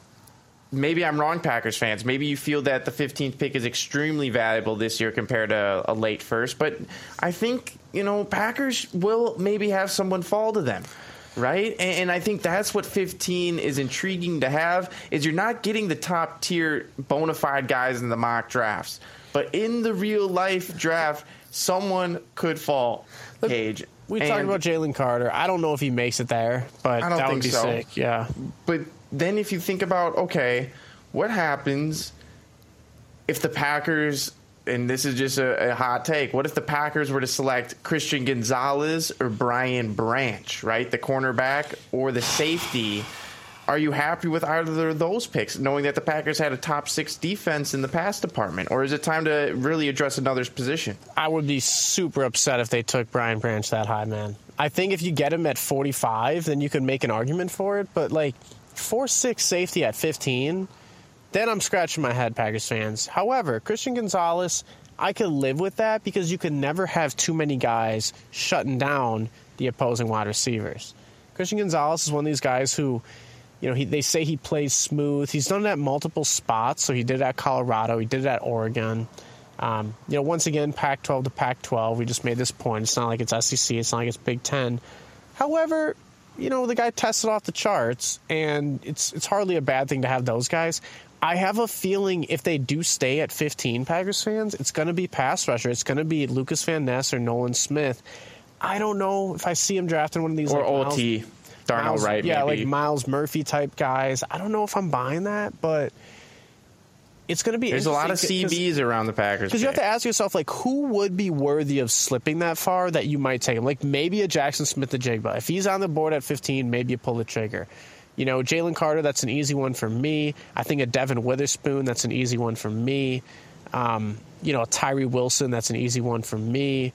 maybe I'm wrong, Packers fans. Maybe you feel that the 15th pick is extremely valuable this year compared to a late first. But I think, you know, Packers will maybe have someone fall to them. Right, and, and I think that's what 15 is intriguing to have is you're not getting the top tier bona fide guys in the mock drafts, but in the real life draft, someone could fall. Cage. We talked And- about Jalen Carter. I don't know if he makes it there, but I don't that think would be so. sick. Yeah. But then if you think about, okay, what happens if the Packers, and this is just a, a, hot take, what if the Packers were to select Christian Gonzalez or Brian Branch, right? The cornerback or the safety? Are you happy with either of those picks, knowing that the Packers had a top six defense in the pass department? Or is it time to really address another's position? I would be super upset if they took Brian Branch that high, man. I think if you get him at 45, then you can make an argument for it. But like 4 6 safety at 15, then I'm scratching my head, Packers fans. However, Christian Gonzalez, I could live with that because you can never have too many guys shutting down the opposing wide receivers. Christian Gonzalez is one of these guys who you know, he, they say he plays smooth. He's done it at multiple spots. So he did it at Colorado. He did it at Oregon. Um, you know, once again, Pac-12 to Pac-12. We just made this point. It's not like it's SEC. It's not like it's Big Ten. However, you know, the guy tested off the charts, and it's it's hardly a bad thing to have those guys. I have a feeling if they do stay at 15 Packers fans, it's going to be pass rusher. It's going to be Lucas Van Ness or Nolan Smith. I don't know if I see him drafting one of these or like OT. Miles, Darnell Miles, Wright, yeah, maybe. like Myles Murphy type guys. I don't know if I'm buying that, but it's going to be. There's a lot of CBs around the Packers. because you have to ask yourself, like, who would be worthy of slipping that far that you might take him? Like, maybe a Jaxon Smith-Njigba. If he's on the board at 15, maybe you pull the trigger. You know, Jalen Carter, that's an easy one for me. I think a Devon Witherspoon, that's an easy one for me. Um, you know, Tyree Wilson, that's an easy one for me.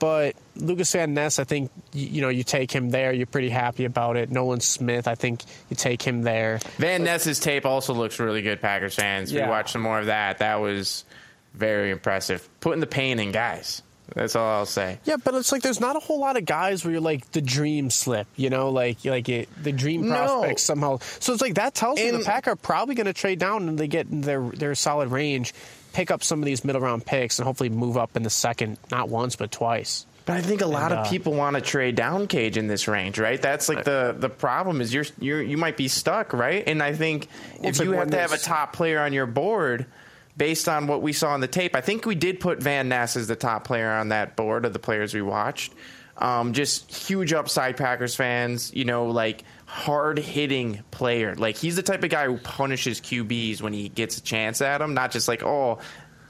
But Lucas Van Ness, I think you, you know you take him there. You're pretty happy about it. Nolan Smith, I think you take him there. Van Ness's tape also looks really good, Packers fans. We Yeah. watched some more of that. That was very impressive. Putting the pain in guys. That's all I'll say. Yeah, but it's like there's not a whole lot of guys where you're like the dream slip, you know, like like it, the dream No. prospects somehow. So it's like that tells me the Pack are probably going to trade down and they get in their their solid range, pick up some of these middle round picks, and hopefully move up in the second, not once but twice. But I think a lot And, of uh, people want to trade down Cage in this range, right? That's like the the problem is you're you're you might be stuck, right? And I think if it's like you have to have a top player on your board based on what we saw on the tape, I think we did put Van Ness as the top player on that board of the players we watched. Um, just huge upside Packers fans, you know, like hard hitting player. Like he's the type of guy who punishes QBs when he gets a chance at them, not just like, oh,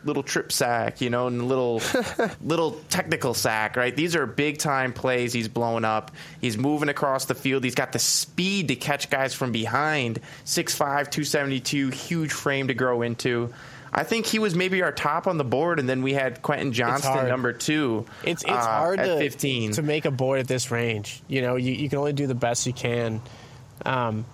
little trip sack, you know, and little little technical sack, right? These are big time plays he's blowing up. He's moving across the field. He's got the speed to catch guys from behind. 6'5", 272, huge frame to grow into. I think he was maybe our top on the board, and then we had Quentin Johnston number two. It's it's uh, hard at to 15. to make a board at this range. You know, you, you can only do the best you can. Um,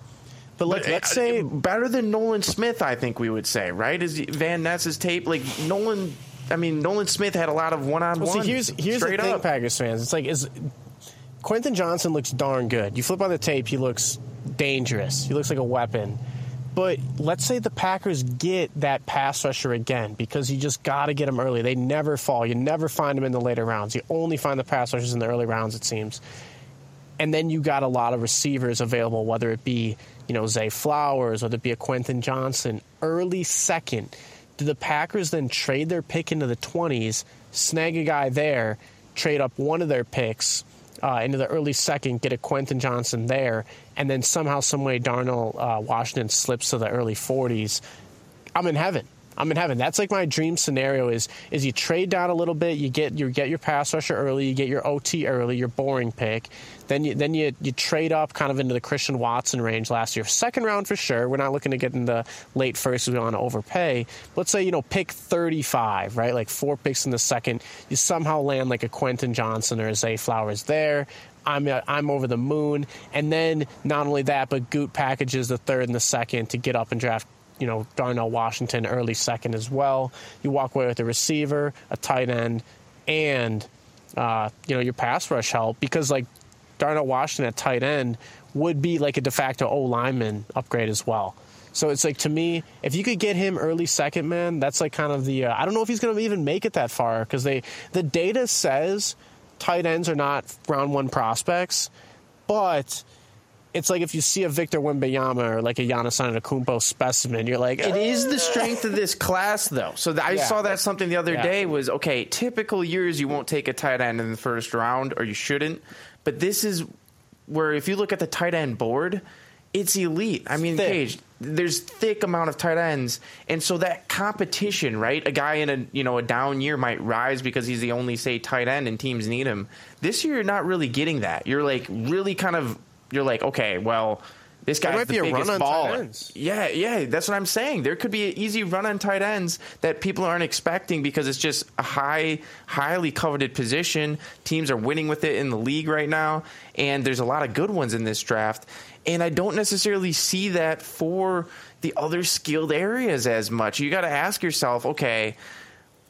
but like, let's Uh, say better than Nolan Smith, I think we would say, right? Is Van Ness's tape like Nolan? I mean, Nolan Smith had a lot of one on Well, one. see, here's here's the thing, up. Packers fans. It's like is Quentin Johnston looks darn good. You flip on the tape, he looks dangerous. He looks like a weapon. But let's say the Packers get that pass rusher again because you just got to get them early. They never fall. You never find them in the later rounds. You only find the pass rushers in the early rounds, it seems. And then you got a lot of receivers available, whether it be you know Zay Flowers, whether it be a Quentin Johnston, early second. Do the Packers then trade their pick into the twenties, snag a guy there, trade up one of their picks uh, into the early second, get a Quentin Johnston there, and then somehow, some way, Darnell uh, Washington slips to the early forties? I'm in heaven. I'm in heaven. That's like my dream scenario is is you trade down a little bit, you get you get your pass rusher early, you get your OT early, your boring pick. Then you then you you trade up kind of into the Christian Watson range last year. Second round for sure. We're not looking to get in the late first because we want to overpay. Let's say, you know, pick 35, right? Like four picks in the second. You somehow land like a Quentin Johnston or a Zay Flowers there. I'm I'm over the moon. And then not only that, but Goot packages the third and the second to get up and draft you know, Darnell Washington early second as well. You walk away with a receiver, a tight end, and uh, you know your pass rush help because like Darnell Washington at tight end would be like a de facto O lineman upgrade as well. So it's like to me, if you could get him early second, man, that's like kind of the. Uh, I don't know if he's going to even make it that far because they the data says tight ends are not round one prospects, but it's like if you see a Victor Wembanyama or like a Giannis Antetokounmpo specimen, you're like, It is the ah. strength of this class, though. So th- I Yeah. saw that something the other Yeah. day was okay. Typical years, you won't take a tight end in the first round, or you shouldn't. But this is where, if you look at the tight end board, it's elite. I mean, Thick. Cage, there's thick amount of tight ends, and so that competition, right? A guy in a you know a down year might rise because he's the only say tight end, and teams need him. This year, you're not really getting that. You're like really kind of you're like, okay, well. This guy's might the be a biggest run on tight baller. ends. Yeah, yeah, that's what I'm saying. There could be an easy run on tight ends that people aren't expecting because it's just a high, highly coveted position. Teams are winning with it in the league right now, and there's a lot of good ones in this draft. And I don't necessarily see that for the other skilled areas as much. You got to ask yourself, okay,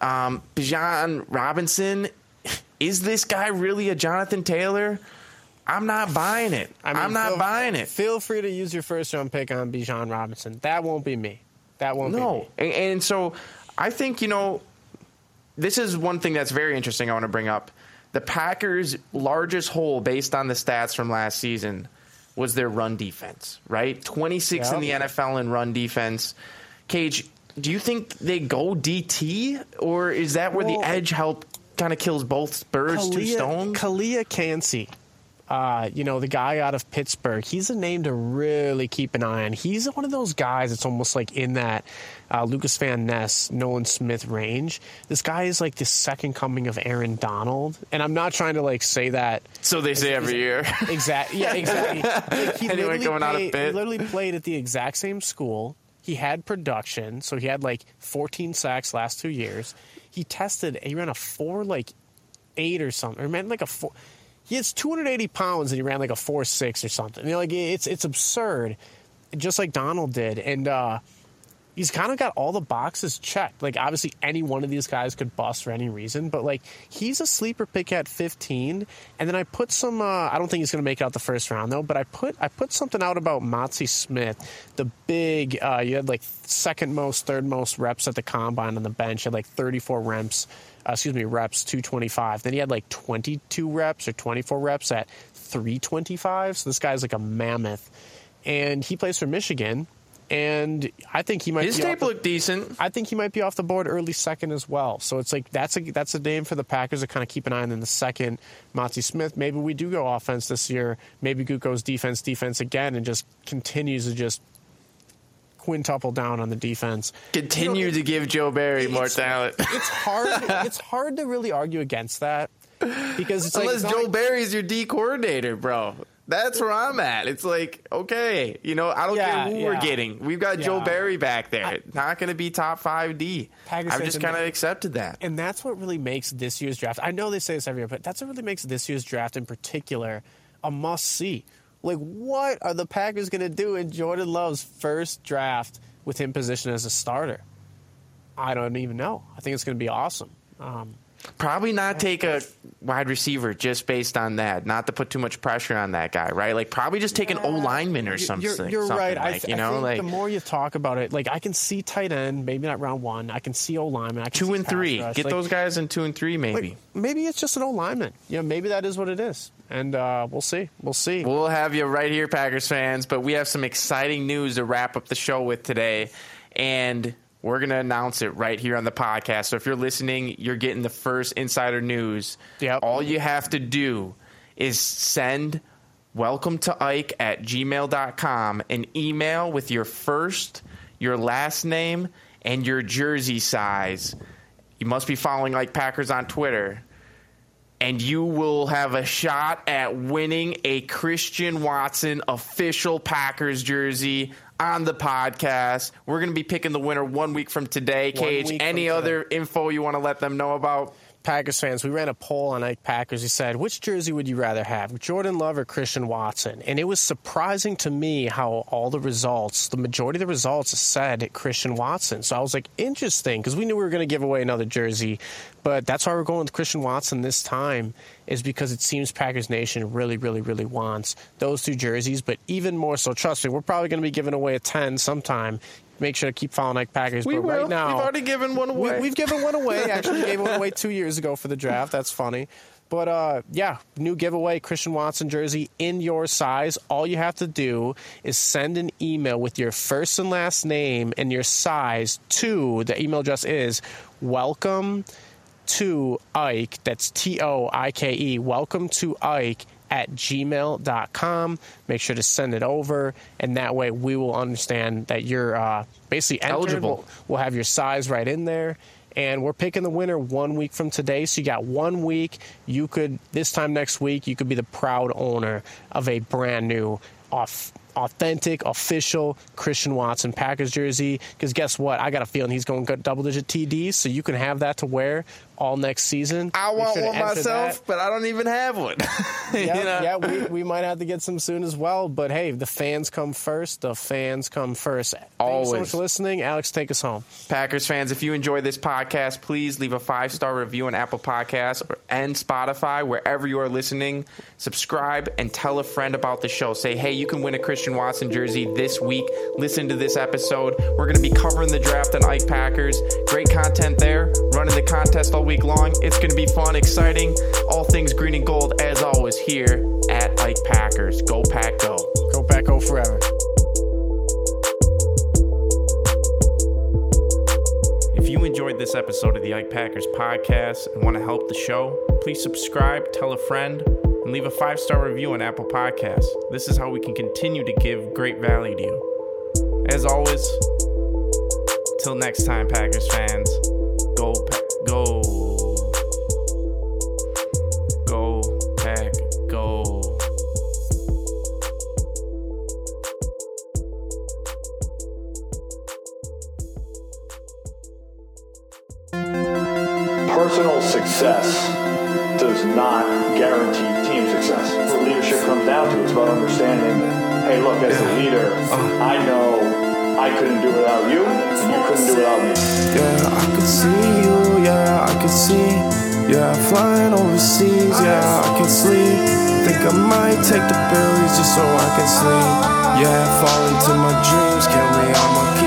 um, Bijan Robinson, is this guy really a Jonathan Taylor? I'm not buying it. I mean, am not feel- buying it. Feel free to use your first round pick on Bijan Robinson. That won't be me. That won't be No, me. and, and so I think you know this is one thing that's very interesting. I want to bring up the Packers' largest hole based on the stats from last season was their run defense. Right, twenty six in the. NFL in run defense. Cage, do you think they go DT, or is that where Well- the edge help kind of kills both birds, two stones? Calijah Kancey, uh, you know, the guy out of Pittsburgh, he's a name to really keep an eye on. He's one of those guys that's almost like in that uh, Lucas Van Ness, Nolan Smith range. This guy is like the second coming of Aaron Donald. And I'm not trying to like say that so they say every year. Exactly. Yeah, exactly. Like, he, Anyone literally coming out of played, Pitt? he literally played at the exact same school. He had production, so he had like 14 sacks last two years. He tested. He ran a four like eight or something. Or ran like a four. He has 280 pounds and he ran like a four six or something. You know, like it's it's absurd, just like Donald did. And uh, he's kind of got all the boxes checked. Like obviously any one of these guys could bust for any reason, but like he's a sleeper pick at 15. And then I put some. Uh, I don't think he's going to make it out the first round though. But I put I put something out about Mazi Smith, the big. Uh, you had like second most, third most reps at the combine on the bench. Had like 34 reps. Uh, excuse me, reps 225. Then he had like 22 reps or 24 reps at 325. So this guy's like a mammoth, and he plays for Michigan. And I think he might. His tape the- looked decent. I think he might be off the board early second as well. So it's like that's a that's a name for the Packers to kind of keep an eye on in the second. Monty Smith. Maybe we do go offense this year. Maybe Goot goes defense, defense again, and just continues to just quintuple down on the defense. Continue You know, to give Joe Barry more talent. It's hard. it's hard to really argue against that because it's like Unless it's Joe like- Barry's your D coordinator, bro. That's where I'm at. It's like, okay, you know, I don't Yeah, care who we're getting. We've got Joe Barry back there. Not going to be top five D. I've just kind of accepted that. And that's what really makes this year's draft. I know they say this every year, but that's what really makes this year's draft in particular a must see. Like, what are the Packers going to do in Jordan Love's first draft with him positioned as a starter? I don't even know. I think it's going to be awesome. Um, Probably not take a wide receiver just based on that. Not to put too much pressure on that guy, right? Like probably just take an O lineman or something. You're, you're something right. I, th- you I think like the more you talk about it, like I can see tight end, maybe not round one. I can see O lineman. Two and three. rush. Get Like, those guys in two and three, maybe. like, maybe it's just an O lineman. You know, maybe that is what it is, and uh, we'll see. We'll see. We'll have you right here, Packers fans. But we have some exciting news to wrap up the show with today. And we're going to announce it right here on the podcast. So if you're listening, you're getting the first insider news. Yep. All you have to do is send welcome to Ike at gmail.com an email with your first, your last name, and your jersey size. You must be following Ike Packers on Twitter and you will have a shot at winning a Christian Watson official Packers jersey on the podcast. We're going to be picking the winner one week from today. Cage, week any today. other info you want to let them know about? Packers fans, we ran a poll on Ike Packers. He said, which jersey would you rather have, Jordan Love or Christian Watson? And it was surprising to me how all the results, the majority of the results said Christian Watson. So I was like, interesting, because we knew we were going to give away another jersey. But that's why we're going with Christian Watson this time, is because it seems Packers Nation really, really, really wants those two jerseys. But even more so, trust me, we're probably going to be giving away a 10 sometime. Make sure to keep following Ike Packers. We but will. right now, We've already given one away. we've given one away. Actually, gave one away two years ago for the draft. That's funny. But uh, yeah, new giveaway Christian Watson jersey in your size. All you have to do is send an email with your first and last name and your size to the email address is welcome to Ike. That's T O I K E. Welcome to Ike at gmail.com. Make sure to send it over, and that way we will understand that you're uh, basically entered. Eligible. We'll, we'll have your size right in there. And we're picking the winner one week from today. So you got one week. You could, this time next week, you could be the proud owner of a brand new off authentic, official Christian Watson Packers jersey. Because guess what? I got a feeling he's going to double digit TDs, so you can have that to wear all next season. I Make want sure one myself, that. but I don't even have one. You Yeah, know? yeah, we, we might have to get some soon as well. But hey, the fans come first. The fans come first. Thank you so Always. much for listening. Alex, take us home. Packers fans, if you enjoy this podcast, please leave a five star review on Apple Podcasts and Spotify, wherever you are listening. Subscribe and tell a friend about the show. Say, hey, you can win a Christian Watson jersey this week. Listen to this episode. We're going to be covering the draft on Ike Packers. Great content there. Running the contest all week long. It's going to be fun, exciting. All things green and gold, as always, here at Ike Packers. Go, Pack, go. Go Pack go forever. If you enjoyed this episode of the Ike Packers podcast and want to help the show, please subscribe, tell a friend, and leave a five star review on Apple Podcasts. This is how we can continue to give great value to you. As always, till next time, Packers fans, go, go, success does not guarantee team success. What leadership comes down to, it's about understanding that, hey, look, as a leader, uh-huh. I know I couldn't do without you, and you couldn't do without me. Yeah, I could see you, yeah, I could see. Yeah, flying overseas, yeah, I can sleep. Think I might take the pills just so I can sleep. Yeah, fall into my dreams, can we? I'ma keep coming